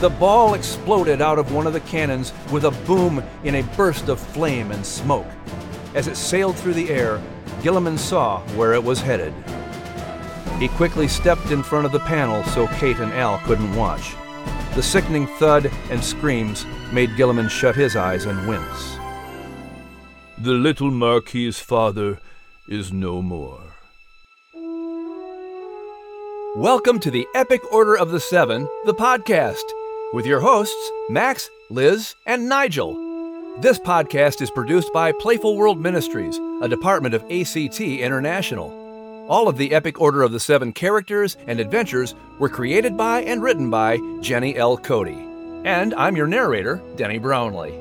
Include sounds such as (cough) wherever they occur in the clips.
The ball exploded out of one of the cannons with a boom in a burst of flame and smoke. As it sailed through the air, Gillamon saw where it was headed. He quickly stepped in front of the panel so Kate and Al couldn't watch. The sickening thud and screams made Gillamon shut his eyes and wince. The little Marquis's father is no more. Welcome to the Epic Order of the Seven, the podcast, with your hosts, Max, Liz, and Nigel. This podcast is produced by Playful World Ministries, a department of ACT International. All of the Epic Order of the Seven characters and adventures were created by and written by Jenny L. Cote. And I'm your narrator, Denny Brownlee.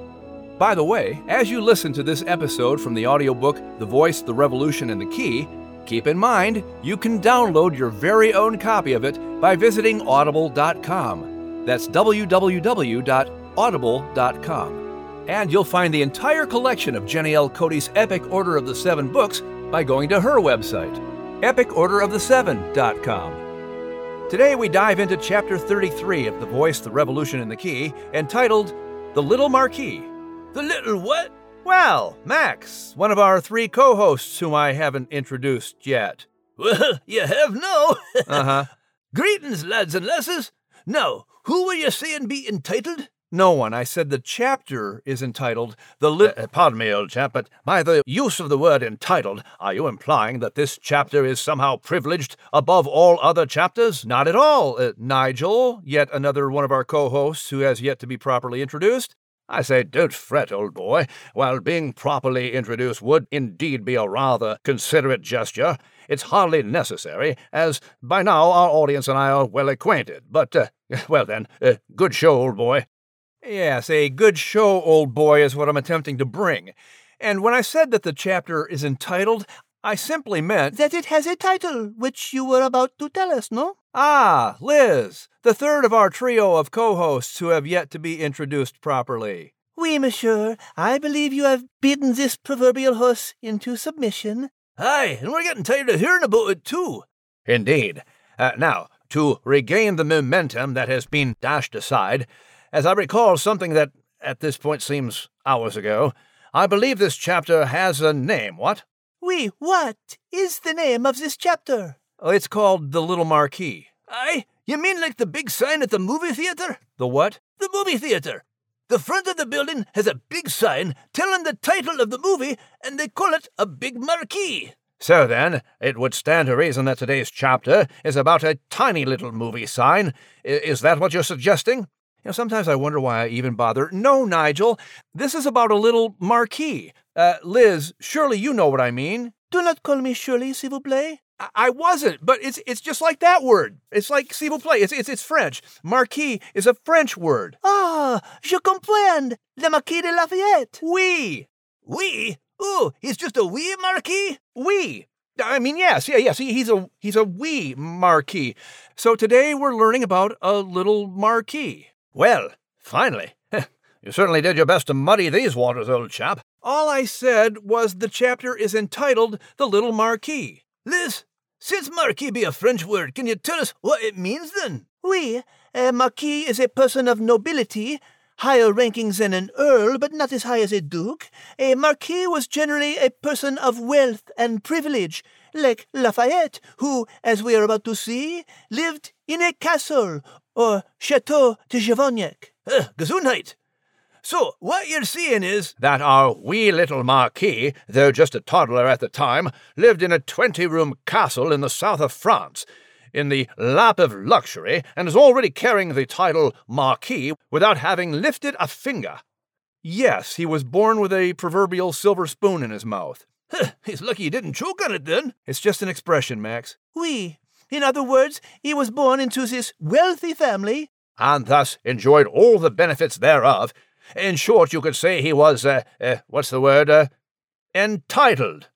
By the way, as you listen to this episode from the audiobook The Voice, the Revolution, and the Key, keep in mind you can download your very own copy of it by visiting audible.com. That's www.audible.com. And you'll find the entire collection of Jenny L. Cote's Epic Order of the Seven books by going to her website, epicorderoftheseven.com. Today we dive into chapter 33 of The Voice, the Revolution, and the Key, entitled The Little Marquis. The little what? Well, Max, one of our three co hosts whom I haven't introduced yet. Well, (laughs) you have no. (laughs) Uh huh. Greetings, lads and lasses. Now, who were you saying be entitled? No one. I said the chapter is entitled The Little. Uh, pardon me, old chap, but by the use of the word entitled, are you implying that this chapter is somehow privileged above all other chapters? Not at all, uh, Nigel, yet another one of our co hosts who has yet to be properly introduced. I say, don't fret, old boy. While being properly introduced would indeed be a rather considerate gesture, it's hardly necessary, as by now our audience and I are well acquainted. But, uh, (laughs) well then, uh, good show, old boy. Yes, a good show, old boy, is what I'm attempting to bring. And when I said that the chapter is entitled, I simply meant that it has a title, which you were about to tell us, no? Ah, Liz, the third of our trio of co hosts who have yet to be introduced properly. Oui, monsieur, I believe you have beaten this proverbial horse into submission. Aye, and we're getting tired of hearing about it, too. Indeed. Uh, now, to regain the momentum that has been dashed aside, as I recall something that at this point seems hours ago, I believe this chapter has a name, what? Oui, what is the name of this chapter? Oh, it's called The Little Marquee. Aye, you mean like the big sign at the movie theater? The what? The movie theater. The front of the building has a big sign telling the title of the movie, and they call it a big marquee. So then, it would stand to reason that today's chapter is about a tiny little movie sign. I- is that what you're suggesting? You know, sometimes I wonder why I even bother. No, Nigel, this is about a little marquis. Uh, Liz, surely you know what I mean. Do not call me Shirley, s'il vous plaît. I, I wasn't, but it's it's just like that word. It's like s'il vous plaît. It's it's it's French. Marquis is a French word. Ah, je comprends. Le Marquis de Lafayette. Oui, Wee? Oh, he's just a wee marquee? Wee. I mean, yes, yeah, yes. He, he's a he's a wee marquis. So today we're learning about a little marquis. Well, finally. (laughs) You certainly did your best to muddy these waters, old chap. All I said was the chapter is entitled "The Little Marquis." Liz, since marquis be a French word, can you tell us what it means then? Oui, a marquis is a person of nobility, higher rankings than an earl, but not as high as a duke. A marquis was generally a person of wealth and privilege, like Lafayette, who, as we are about to see, lived in a castle, or Chateau de Chavaniac. Uh, Gesundheit. So, what you're seeing is that our wee little marquis, though just a toddler at the time, lived in a twenty room castle in the south of France, in the lap of luxury, and is already carrying the title Marquis without having lifted a finger. Yes, he was born with a proverbial silver spoon in his mouth. He's lucky he didn't choke on it then. It's just an expression, Max. Oui. In other words, he was born into this wealthy family. and thus enjoyed all the benefits thereof. In short, you could say he was, uh, uh what's the word, uh, entitled.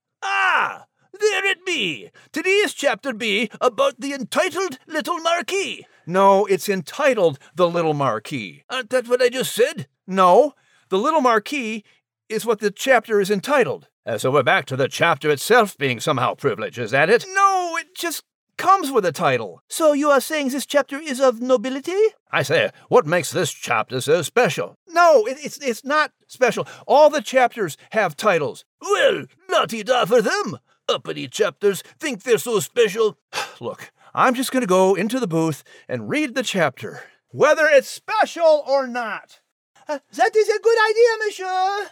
There it be. Today's chapter be about the entitled little marquis. No, it's entitled The Little Marquis. Aren't that what I just said? No, The Little Marquis is what the chapter is entitled. Uh, so we're back to the chapter itself being somehow privileged, is that it? No, it just comes with a title. So you are saying this chapter is of nobility? I say, what makes this chapter so special? No, it, it's it's not special. All the chapters have titles. Well, la-ti-da for them. Uppity chapters think they're so special. (sighs) Look, I'm just going to go into the booth and read the chapter, whether it's special or not. Uh, that is a good idea, monsieur.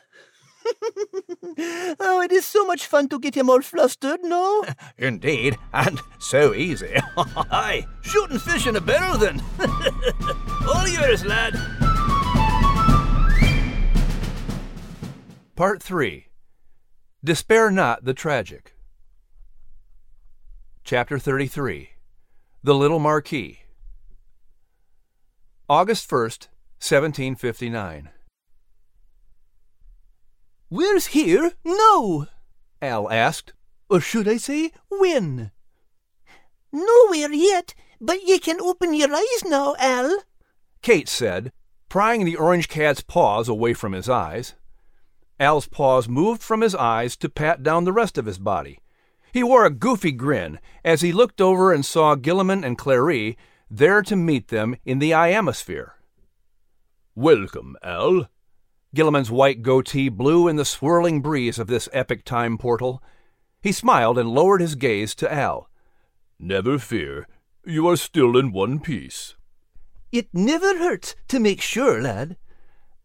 (laughs) oh, it is so much fun to get him all flustered, no? (laughs) Indeed, and so easy. (laughs) Aye, shooting fish in a barrel then. all yours, lad. Part 3 Despair Not the Tragic. Chapter 33 The Little Marquis. August 1st, 1759. Where's here No, Al asked. Or should I say, when? Nowhere yet, but ye can open your eyes now, Al, Kate said, prying the orange cat's paws away from his eyes. Al's paws moved from his eyes to pat down the rest of his body. He wore a goofy grin as he looked over and saw Gillamon and Clarie there to meet them in the iomosphere. Welcome, Al. Gillamon's white goatee blew in the swirling breeze of this epic time portal. He smiled and lowered his gaze to Al. Never fear, you are still in one piece. It never hurts to make sure, lad,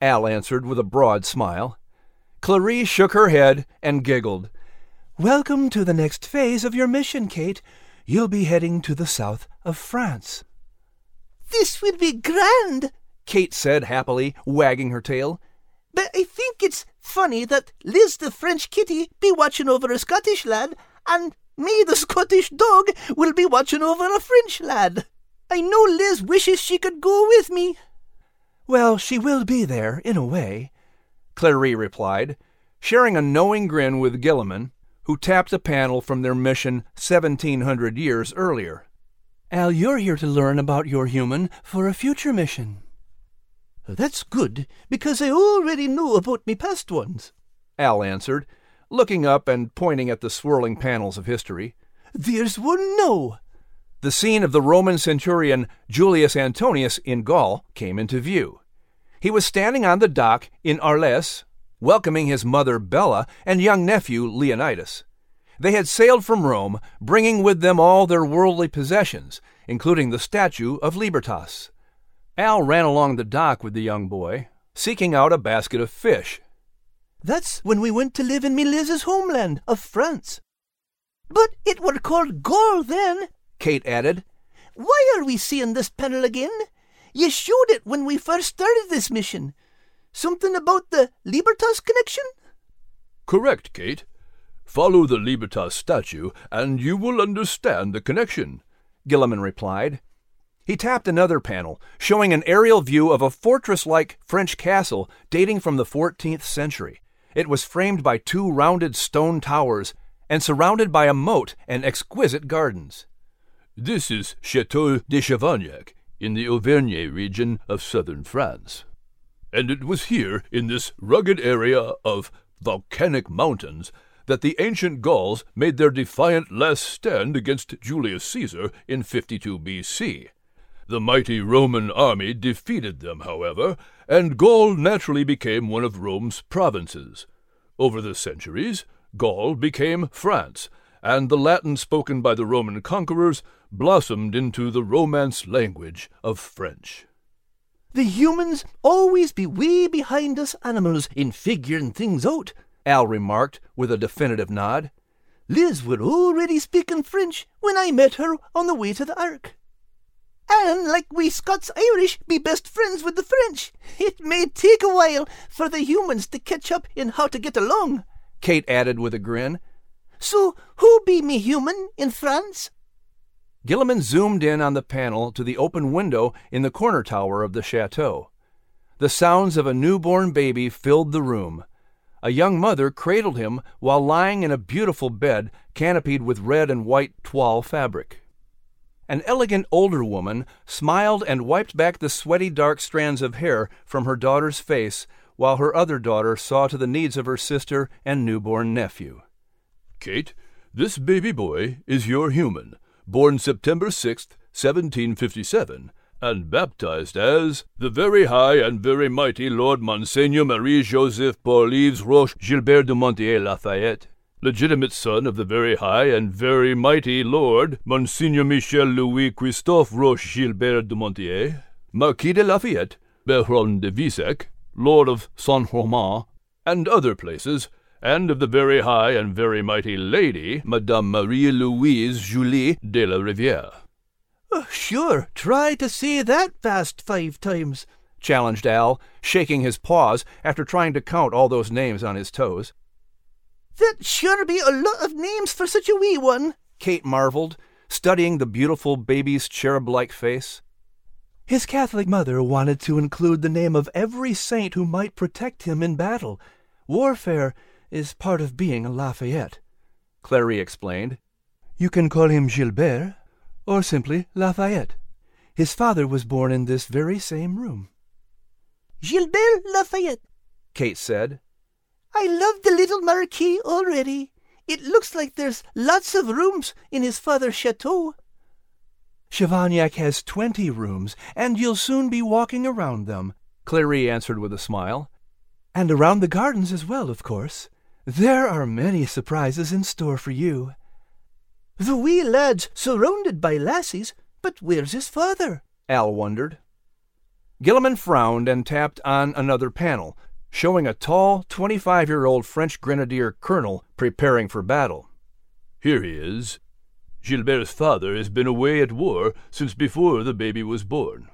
Al answered with a broad smile. Clarice shook her head and giggled. Welcome to the next phase of your mission, Kate. You'll be heading to the south of France. This will be grand, Kate said happily, wagging her tail. But I think it's funny that Liz the French kitty be watching over a Scottish lad, and me the Scottish dog will be watching over a French lad. I know Liz wishes she could go with me. Well, she will be there, in a way, Clarie replied, sharing a knowing grin with Gillamon, who tapped a panel from their mission seventeen hundred years earlier. Al, you're here to learn about your human for a future mission. That's good, because I already know about me past ones, Al answered, looking up and pointing at the swirling panels of history. There's one now. The scene of the Roman centurion Julius Antonius in Gaul came into view. He was standing on the dock in Arles, welcoming his mother Bella and young nephew Leonidas. They had sailed from Rome, bringing with them all their worldly possessions, including the statue of Libertas. Al ran along the dock with the young boy, seeking out a basket of fish. That's when we went to live in me homeland of France. But it were called Gaul then, Kate added. Why are we seeing this panel again? You showed it when we first started this mission. Something about the Libertas connection? Correct, Kate. Follow the Libertas statue, and you will understand the connection, Gillamon replied. He tapped another panel, showing an aerial view of a fortress like French castle dating from the 14th century. It was framed by two rounded stone towers and surrounded by a moat and exquisite gardens. This is Chateau de Chavaniac in the Auvergne region of southern France. And it was here, in this rugged area of volcanic mountains, that the ancient Gauls made their defiant last stand against Julius Caesar in 52 BC. The mighty Roman army defeated them, however, and Gaul naturally became one of Rome's provinces. Over the centuries, Gaul became France, and the Latin spoken by the Roman conquerors blossomed into the Romance language of French. The humans always be way behind us animals in figuring things out, Al remarked with a definitive nod. Liz were already speaking French when I met her on the way to the Ark. And like we Scots Irish be best friends with the French, it may take a while for the humans to catch up in how to get along, Kate added with a grin. So who be me human in France? Gillamon zoomed in on the panel to the open window in the corner tower of the chateau. The sounds of a newborn baby filled the room. A young mother cradled him while lying in a beautiful bed canopied with red and white toile fabric. An elegant older woman smiled and wiped back the sweaty dark strands of hair from her daughter's face while her other daughter saw to the needs of her sister and newborn nephew. Kate, this baby boy is your human, born September 6, 1757, and baptized as the Very High and Very Mighty Lord Monseigneur Marie Joseph Paul Yves Roche Gilbert de Motier Lafayette, legitimate son of the Very High and Very Mighty Lord Monseigneur Michel Louis Christophe Roche Gilbert de Motier, Marquis de Lafayette, Baron de Vissac, Lord of Saint Romain, and other places, and of the very high and very mighty lady, Madame Marie Louise Julie de la Riviere. Oh, sure, try to say that fast five times, challenged Al, shaking his paws after trying to count all those names on his toes. That sure be a lot of names for such a wee one, Kate marveled, studying the beautiful baby's cherub like face. His Catholic mother wanted to include the name of every saint who might protect him in battle. Warfare is part of being a Lafayette, Clarie explained. You can call him Gilbert, or simply Lafayette. His father was born in this very same room. Gilbert Lafayette, Kate said. I love the little Marquis already. It looks like there's lots of rooms in his father's chateau. Chavaniac has twenty rooms, and you'll soon be walking around them, Clarie answered with a smile. And around the gardens as well, of course. There are many surprises in store for you. The wee lad's surrounded by lassies, but where's his father? Al wondered. Gillamon frowned and tapped on another panel, showing a tall, twenty-five year old French grenadier colonel preparing for battle. Here he is. Gilbert's father has been away at war since before the baby was born.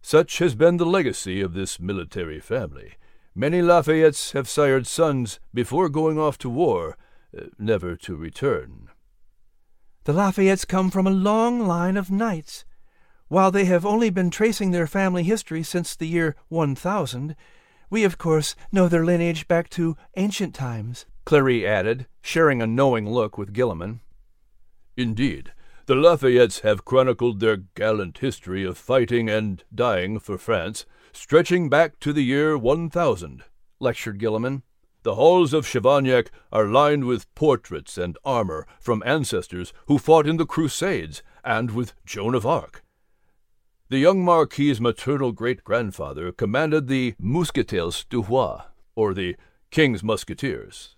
Such has been the legacy of this military family. Many Lafayettes have sired sons before going off to war, uh, never to return. The Lafayettes come from a long line of knights. While they have only been tracing their family history since the year 1000, we of course know their lineage back to ancient times, Clarie added, sharing a knowing look with Gillamon. Indeed, the Lafayettes have chronicled their gallant history of fighting and dying for France stretching back to the year 1000, lectured Gillamon. The halls of Chavaniac are lined with portraits and armor from ancestors who fought in the Crusades and with Joan of Arc. The young Marquis's maternal great grandfather commanded the Mousquetaires du Roi, or the King's Musketeers.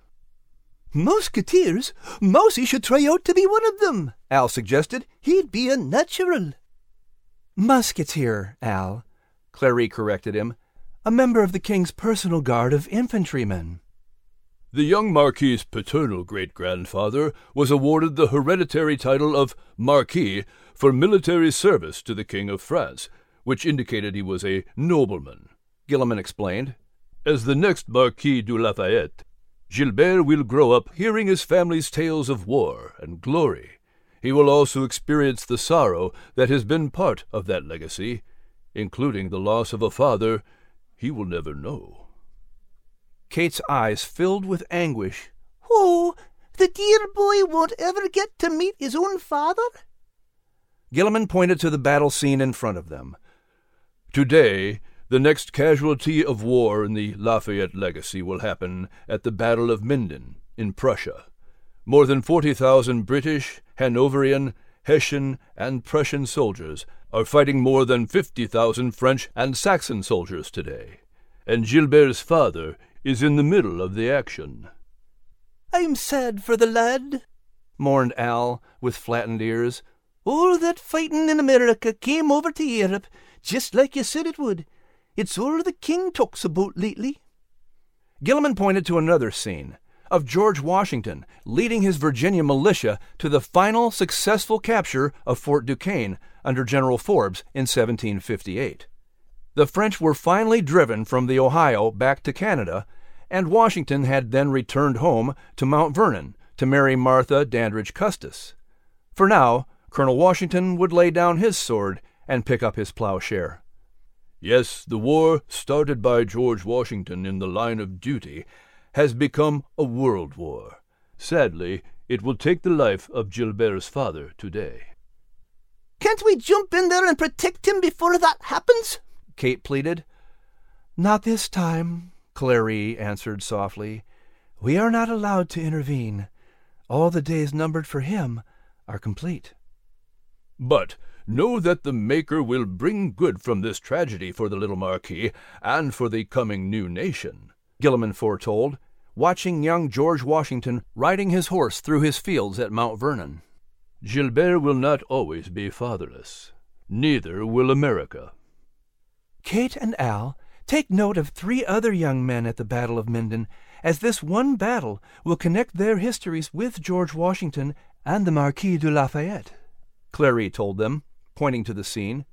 Musketeers? Mousy should try out to be one of them, Al suggested. He'd be a natural. Musketeer, Al, Clarie corrected him, a member of the king's personal guard of infantrymen. The young Marquis's paternal great grandfather was awarded the hereditary title of Marquis for military service to the King of France, which indicated he was a nobleman, Gillamon explained. As the next Marquis de Lafayette, Gilbert will grow up hearing his family's tales of war and glory. He will also experience the sorrow that has been part of that legacy including the loss of a father he will never know. Kate's eyes filled with anguish. Oh, the dear boy won't ever get to meet his own father? Gillamon pointed to the battle scene in front of them. Today, the next casualty of war in the Lafayette legacy will happen at the Battle of Minden in Prussia. More than 40,000 British, Hanoverian, Hessian, and Prussian soldiers are fighting more than 50,000 French and Saxon soldiers today, and Gilbert's father is in the middle of the action. I'm sad for the lad, mourned Al, with flattened ears. All that fighting in America came over to Europe, just like you said it would. It's all the king talks about lately. Gillamon pointed to another scene of George Washington leading his Virginia militia to the final successful capture of Fort Duquesne under General Forbes in 1758. The French were finally driven from the Ohio back to Canada, and Washington had then returned home to Mount Vernon to marry Martha Dandridge Custis. For now, Colonel Washington would lay down his sword and pick up his plowshare. Yes, the war started by George Washington in the line of duty has become a world war. Sadly, it will take the life of Gilbert's father today. Can't we jump in there and protect him before that happens? Kate pleaded. Not this time, Clarie answered softly. We are not allowed to intervene. All the days numbered for him are complete. But know that the Maker will bring good from this tragedy for the little Marquis and for the coming new nation, Gillamon foretold, watching young George Washington riding his horse through his fields at Mount Vernon. Gilbert will not always be fatherless. Neither will America. Kate and Al take note of three other young men at the Battle of Minden, as this one battle will connect their histories with George Washington and the Marquis de Lafayette. Clarie told them, pointing to the scene.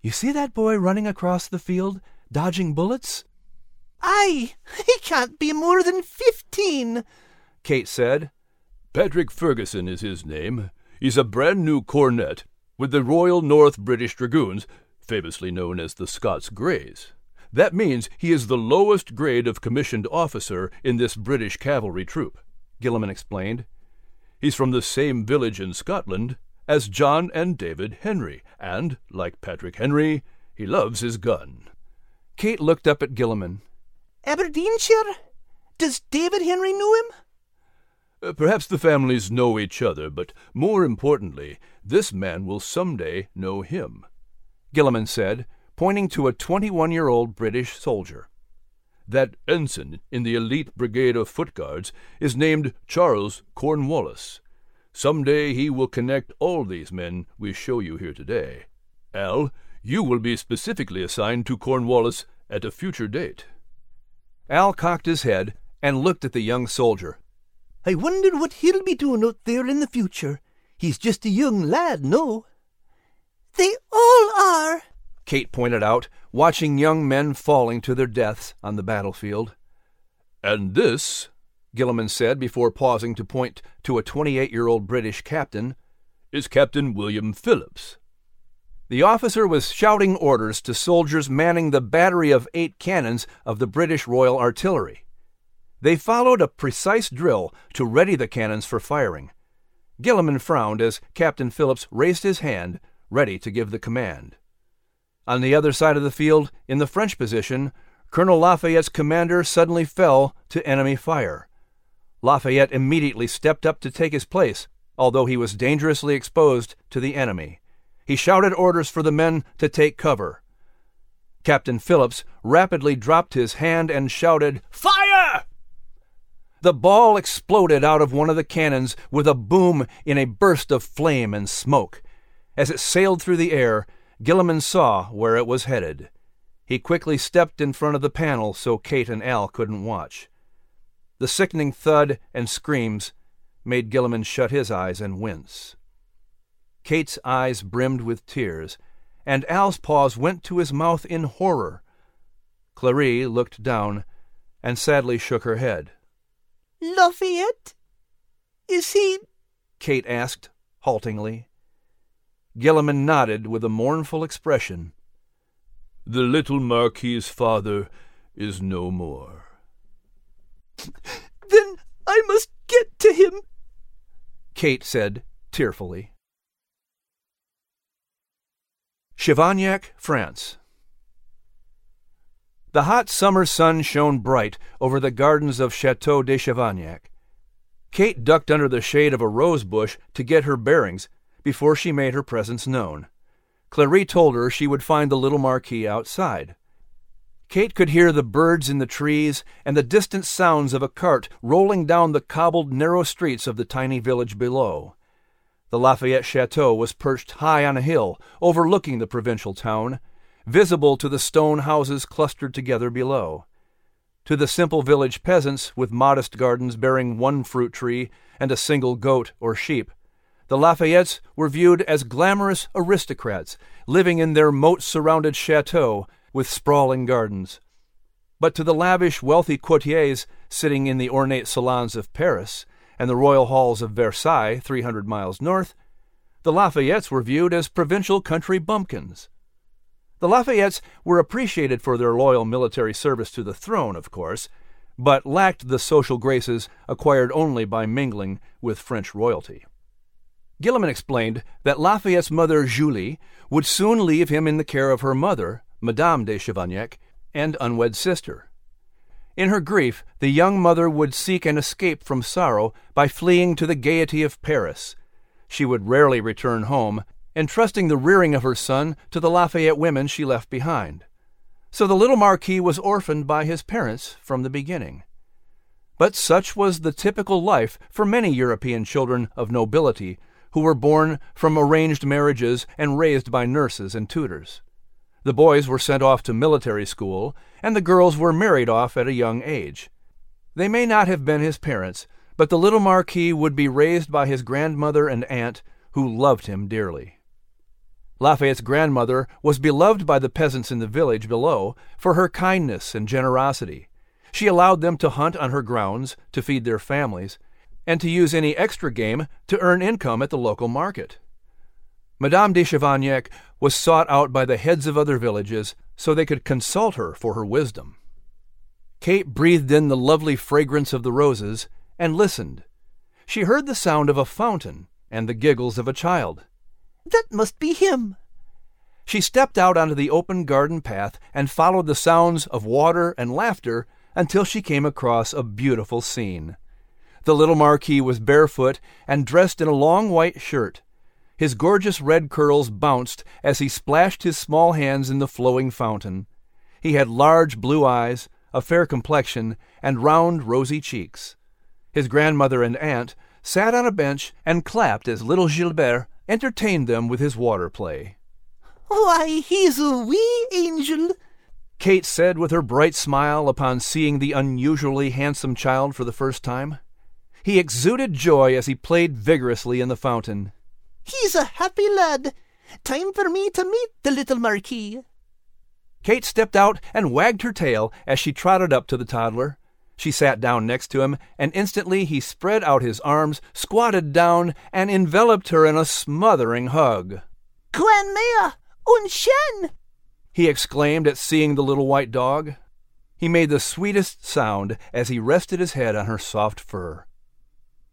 You see that boy running across the field, dodging bullets? Aye, he can't be more than fifteen, Kate said. Patrick Ferguson is his name. He's a brand new cornet with the Royal North British Dragoons, famously known as the Scots Greys. That means he is the lowest grade of commissioned officer in this British cavalry troop, Gillamon explained. He's from the same village in Scotland as John and David Henry, and, like Patrick Henry, he loves his gun. Kate looked up at Gillamon. Aberdeenshire? Does David Henry know him? Uh, perhaps the families know each other, but more importantly, this man will some day know him. Gillamon said, pointing to a 21 year old British soldier. That ensign in the elite brigade of foot guards is named Charles Cornwallis. Some day he will connect all these men we show you here today. Al, you will be specifically assigned to Cornwallis at a future date. Al cocked his head and looked at the young soldier. I wonder what he'll be doing out there in the future. He's just a young lad, no? They all are, Kate pointed out, watching young men falling to their deaths on the battlefield. And this, Gillamon said before pausing to point to a 28 year old British captain, is Captain William Phillips. The officer was shouting orders to soldiers manning the battery of eight cannons of the British Royal Artillery. They followed a precise drill to ready the cannons for firing. Gillamon frowned as Captain Phillips raised his hand, ready to give the command. On the other side of the field, in the French position, Colonel Lafayette's commander suddenly fell to enemy fire. Lafayette immediately stepped up to take his place, although he was dangerously exposed to the enemy. He shouted orders for the men to take cover. Captain Phillips rapidly dropped his hand and shouted, Fire! The ball exploded out of one of the cannons with a boom in a burst of flame and smoke. As it sailed through the air, Gillamon saw where it was headed. He quickly stepped in front of the panel so Kate and Al couldn't watch. The sickening thud and screams made Gillamon shut his eyes and wince. Kate's eyes brimmed with tears, and Al's paws went to his mouth in horror. Clarie looked down and sadly shook her head. Lafayette? Is he? Kate asked, haltingly. Gillamon nodded with a mournful expression. The little Marquis's father is no more. Then I must get to him, Kate said tearfully. Chavaniac, France. The hot summer sun shone bright over the gardens of Chateau de Chavaniac. Kate ducked under the shade of a rose bush to get her bearings before she made her presence known. Clarie told her she would find the little Marquis outside. Kate could hear the birds in the trees and the distant sounds of a cart rolling down the cobbled narrow streets of the tiny village below. The Lafayette Chateau was perched high on a hill overlooking the provincial town, visible to the stone houses clustered together below. To the simple village peasants with modest gardens bearing one fruit tree and a single goat or sheep, the Lafayettes were viewed as glamorous aristocrats living in their moat surrounded chateau with sprawling gardens. But to the lavish, wealthy courtiers sitting in the ornate salons of Paris and the royal halls of Versailles, 300 miles north, the Lafayettes were viewed as provincial country bumpkins. The Lafayettes were appreciated for their loyal military service to the throne, of course, but lacked the social graces acquired only by mingling with French royalty. Gillamon explained that Lafayette's mother, Julie, would soon leave him in the care of her mother, Madame de Chavaniac, and unwed sister. In her grief, the young mother would seek an escape from sorrow by fleeing to the gaiety of Paris. She would rarely return home, entrusting the rearing of her son to the Lafayette women she left behind. So the little Marquis was orphaned by his parents from the beginning. But such was the typical life for many European children of nobility who were born from arranged marriages and raised by nurses and tutors. The boys were sent off to military school, and the girls were married off at a young age. They may not have been his parents, but the little Marquis would be raised by his grandmother and aunt, who loved him dearly. Lafayette's grandmother was beloved by the peasants in the village below for her kindness and generosity. She allowed them to hunt on her grounds to feed their families, and to use any extra game to earn income at the local market. Madame de Chavaniac was sought out by the heads of other villages so they could consult her for her wisdom. Kate breathed in the lovely fragrance of the roses and listened. She heard the sound of a fountain and the giggles of a child. That must be him. She stepped out onto the open garden path and followed the sounds of water and laughter until she came across a beautiful scene. The little Marquis was barefoot and dressed in a long white shirt. His gorgeous red curls bounced as he splashed his small hands in the flowing fountain. He had large blue eyes, a fair complexion, and round rosy cheeks. His grandmother and aunt sat on a bench and clapped as little Gilbert entertained them with his water play. Why, he's a wee angel, Kate said with her bright smile upon seeing the unusually handsome child for the first time. He exuded joy as he played vigorously in the fountain. He's a happy lad. Time for me to meet the little Marquis. Kate stepped out and wagged her tail as she trotted up to the toddler. She sat down next to him, and instantly he spread out his arms, squatted down, and enveloped her in a smothering hug. Grandmère, un chien! he exclaimed at seeing the little white dog. He made the sweetest sound as he rested his head on her soft fur.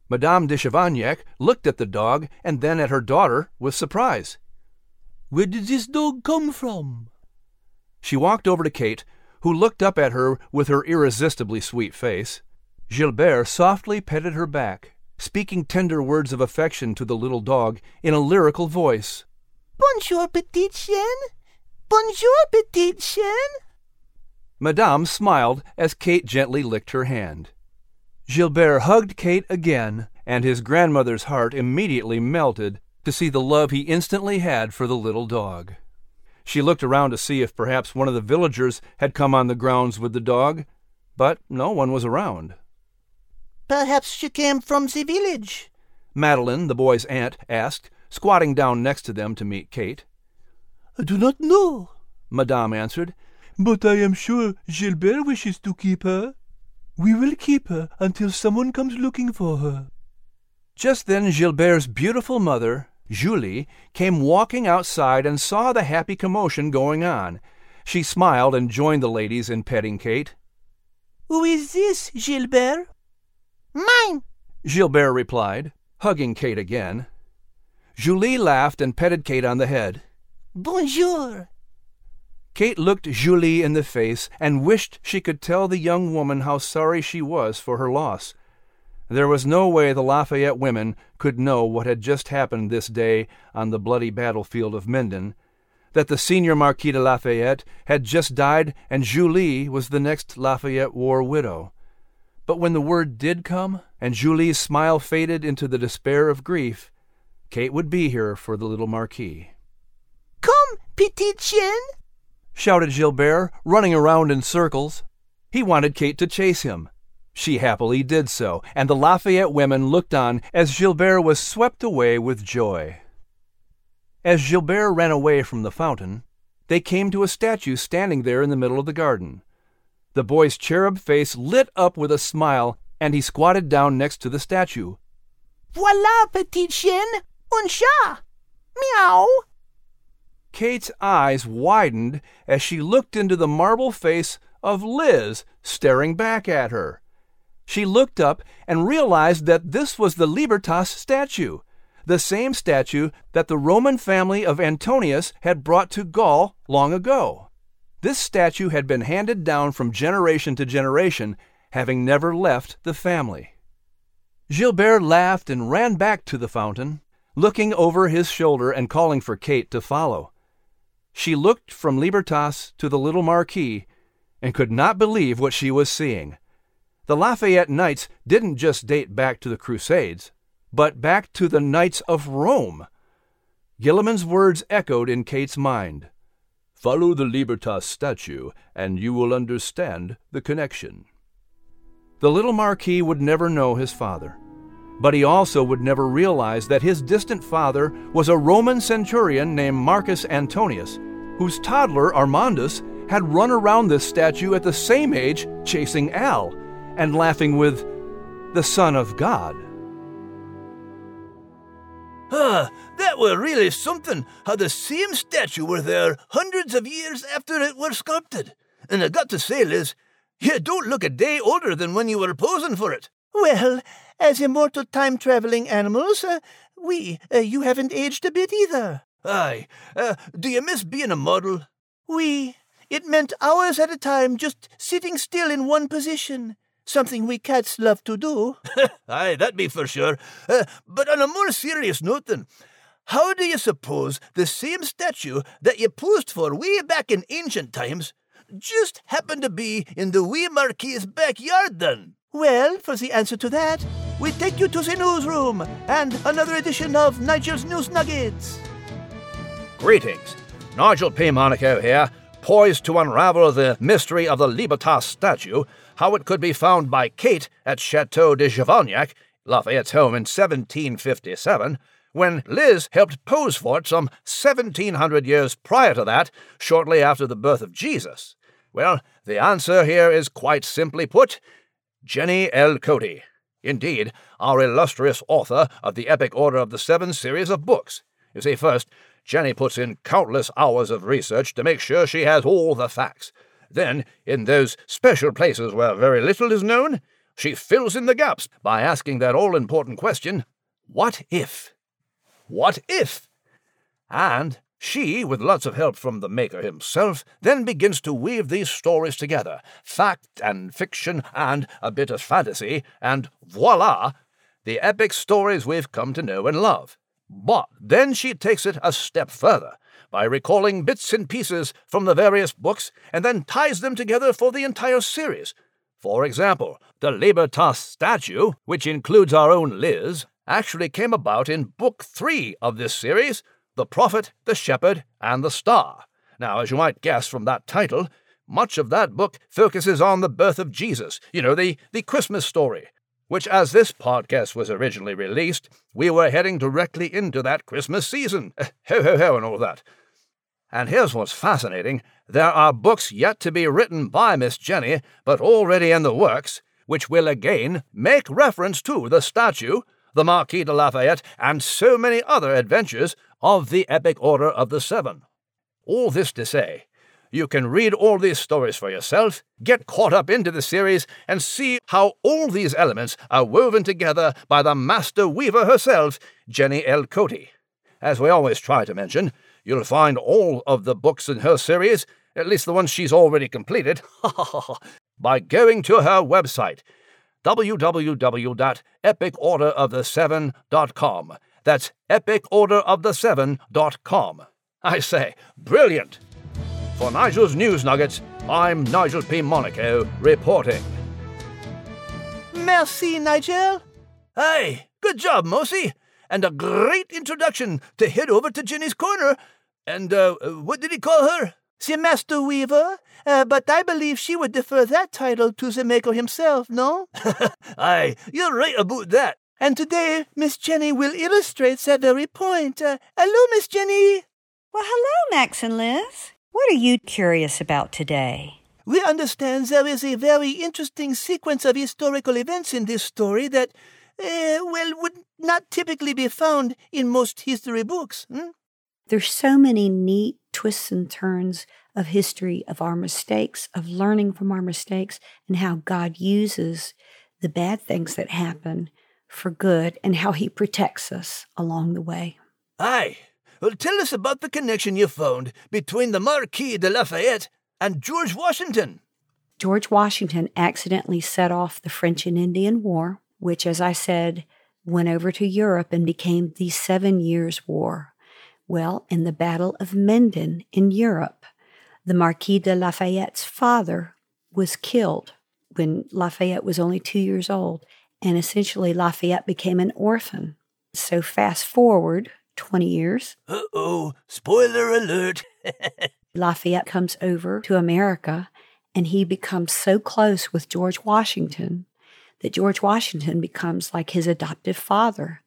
Madame de Chavaniac looked at the dog and then at her daughter with surprise. Where did this dog come from? She walked over to Kate, who looked up at her with her irresistibly sweet face. Gilbert softly petted her back, speaking tender words of affection to the little dog in a lyrical voice. Bonjour, petite chienne! Bonjour, petite chienne! Madame smiled as Kate gently licked her hand. Gilbert hugged Kate again, and his grandmother's heart immediately melted to see the love he instantly had for the little dog. She looked around to see if perhaps one of the villagers had come on the grounds with the dog, but no one was around. Perhaps she came from the village. Madeline, the boy's aunt, asked, squatting down next to them to meet Kate. I do not know, Madame answered. but I am sure Gilbert wishes to keep her. We will keep her until someone comes looking for her. Just then Gilbert's beautiful mother, Julie, came walking outside and saw the happy commotion going on. She smiled and joined the ladies in petting Kate. Who is this, Gilbert? Mine, Gilbert replied, hugging Kate again. Julie laughed and petted Kate on the head. Bonjour. Kate looked Julie in the face and wished she could tell the young woman how sorry she was for her loss. There was no way the Lafayette women could know what had just happened this day on the bloody battlefield of Minden, that the senior Marquis de Lafayette had just died and Julie was the next Lafayette war widow. But when the word did come, and Julie's smile faded into the despair of grief, Kate would be here for the little Marquis. Come, petit chien. Shouted Gilbert, running around in circles. He wanted Kate to chase him. She happily did so, and the Lafayette women looked on as Gilbert was swept away with joy. As Gilbert ran away from the fountain, they came to a statue standing there in the middle of the garden. The boy's cherub face lit up with a smile, and he squatted down next to the statue. Voila, petit chien. Un chat. Meow. Kate's eyes widened as she looked into the marble face of Liz staring back at her. She looked up and realized that this was the Libertas statue, the same statue that the Roman family of Antonius had brought to Gaul long ago. This statue had been handed down from generation to generation, having never left the family. Gilbert laughed and ran back to the fountain. looking over his shoulder and calling for Kate to follow. She looked from Libertas to the little Marquis and could not believe what she was seeing. The Lafayette Knights didn't just date back to the Crusades, but back to the Knights of Rome. Gillamon's words echoed in Kate's mind. Follow the Libertas statue, and you will understand the connection. The little Marquis would never know his father, but he also would never realize that his distant father was a Roman centurion named Marcus Antonius, whose toddler Armandus had run around this statue at the same age chasing Al and laughing with the Son of God. Ah, that were really something, how the same statue were there hundreds of years after it were sculpted. And I got to say, Liz, you don't look a day older than when you were posing for it. Well, as immortal time traveling animals, uh, we, uh, you haven't aged a bit either. Aye. Uh, do you miss being a model? We. It meant hours at a time just sitting still in one position. Something we cats love to do. (laughs) Aye, that be for sure. Uh, but on a more serious note, then, how do you suppose the same statue that you posed for way back in ancient times just happened to be in the wee Marquis's backyard, then? Well, for the answer to that, we take you to the newsroom and another edition of Nigel's News Nuggets. Greetings. Nigel P. Monaco here, poised to unravel the mystery of the Libertas statue, how it could be found by Kate at Chateau de Chavaniac, Lafayette's home in 1757, when Liz helped pose for it some 1700 years prior to that, shortly after the birth of Jesus. Well, the answer here is quite simply put Jenny L. Cote. Indeed, our illustrious author of the Epic Order of the Seven series of books. You see, first, Jenny puts in countless hours of research to make sure she has all the facts. Then, in those special places where very little is known, she fills in the gaps by asking that all important question what if? What if? And she, with lots of help from the maker himself, then begins to weave these stories together fact and fiction and a bit of fantasy, and voila, the epic stories we've come to know and love. But then she takes it a step further by recalling bits and pieces from the various books and then ties them together for the entire series. For example, the Libertas statue, which includes our own Liz, actually came about in Book 3 of this series The Prophet, the Shepherd, and the Star. Now, as you might guess from that title, much of that book focuses on the birth of Jesus, you know, the, the Christmas story, which, as this podcast was originally released, we were heading directly into that Christmas season. (laughs) Ho, ho, ho, and all that. And here's what's fascinating there are books yet to be written by Miss Jenny, but already in the works, which will again make reference to the statue, the Marquis de Lafayette, and so many other adventures of the Epic Order of the Seven. All this to say, you can read all these stories for yourself, get caught up into the series, and see how all these elements are woven together by the master weaver herself, Jenny L. Cote. As we always try to mention, You'll find all of the books in her series, at least the ones she's already completed, (laughs) by going to her website, www.epicorderoftheseven.com. That's epicorderoftheseven.com. I say, brilliant! For Nigel's News Nuggets, I'm Nigel P. Monaco reporting. Merci, Nigel. Hey, good job, Mosi and a great introduction to head over to Jenny's Corner. And, uh, what did he call her? The Master Weaver. Uh, but I believe she would defer that title to the Maker himself, no? (laughs) Aye, you're right about that. And today, Miss Jenny will illustrate that very point. Uh, hello, Miss Jenny. Well, hello, Max and Liz. What are you curious about today? We understand there is a very interesting sequence of historical events in this story that uh, well, would not typically be found in most history books. Hmm? There's so many neat twists and turns of history, of our mistakes, of learning from our mistakes, and how God uses the bad things that happen for good and how He protects us along the way. Aye. Well, tell us about the connection you found between the Marquis de Lafayette and George Washington. George Washington accidentally set off the French and Indian War which, as I said, went over to Europe and became the Seven Years' War. Well, in the Battle of Minden in Europe, the Marquis de Lafayette's father was killed when Lafayette was only two years old, and essentially Lafayette became an orphan. So, fast forward 20 years. Uh oh, spoiler alert. (laughs) Lafayette comes over to America and he becomes so close with George Washington that George Washington becomes like his adoptive father.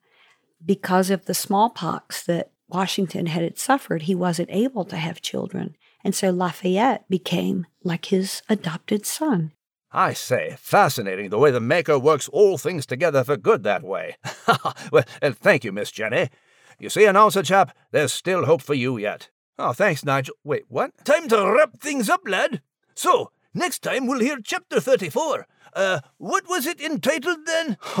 Because of the smallpox that Washington had suffered, he wasn't able to have children. And so Lafayette became like his adopted son. I say, fascinating the way the Maker works all things together for good that way. (laughs) well, and thank you, Miss Jenny. You see, announcer chap, there's still hope for you yet. Oh, thanks, Nigel. Wait, what? Time to wrap things up, lad. So, next time we'll hear chapter 34. Uh, what was it entitled then? (laughs)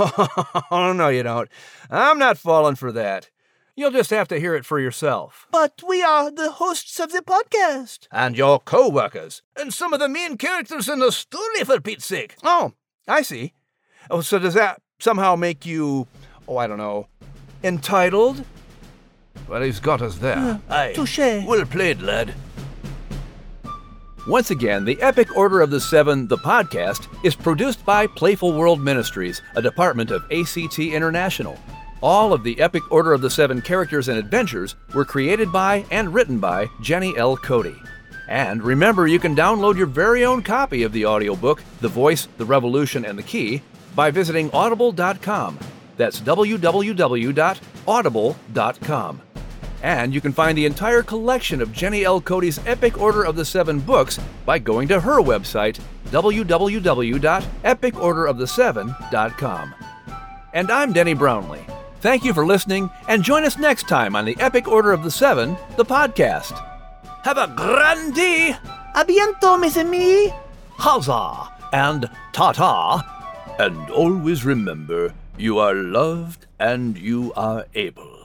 oh, no, you don't. I'm not falling for that. You'll just have to hear it for yourself. But we are the hosts of the podcast. And your co workers. And some of the main characters in the story, for Pete's sake. Oh, I see. Oh, so does that somehow make you, oh, I don't know, entitled? Well, he's got us there. Uh, Aye. Touche. Well played, lad. Once again, the Epic Order of the Seven, the podcast, is produced by Playful World Ministries, a department of ACT International. All of the Epic Order of the Seven characters and adventures were created by and written by Jenny L. Cote. And remember, you can download your very own copy of the audiobook, The Voice, The Revolution, and the Key, by visiting audible.com. That's www.audible.com. And you can find the entire collection of Jenny L. Cote's Epic Order of the Seven books by going to her website, www.epicorderoftheseven.com. And I'm Denny Brownlee. Thank you for listening, and join us next time on the Epic Order of the Seven, the podcast. Have a grande, A bientôt, mes amis. Huzzah! And ta ta! And always remember, you are loved and you are able.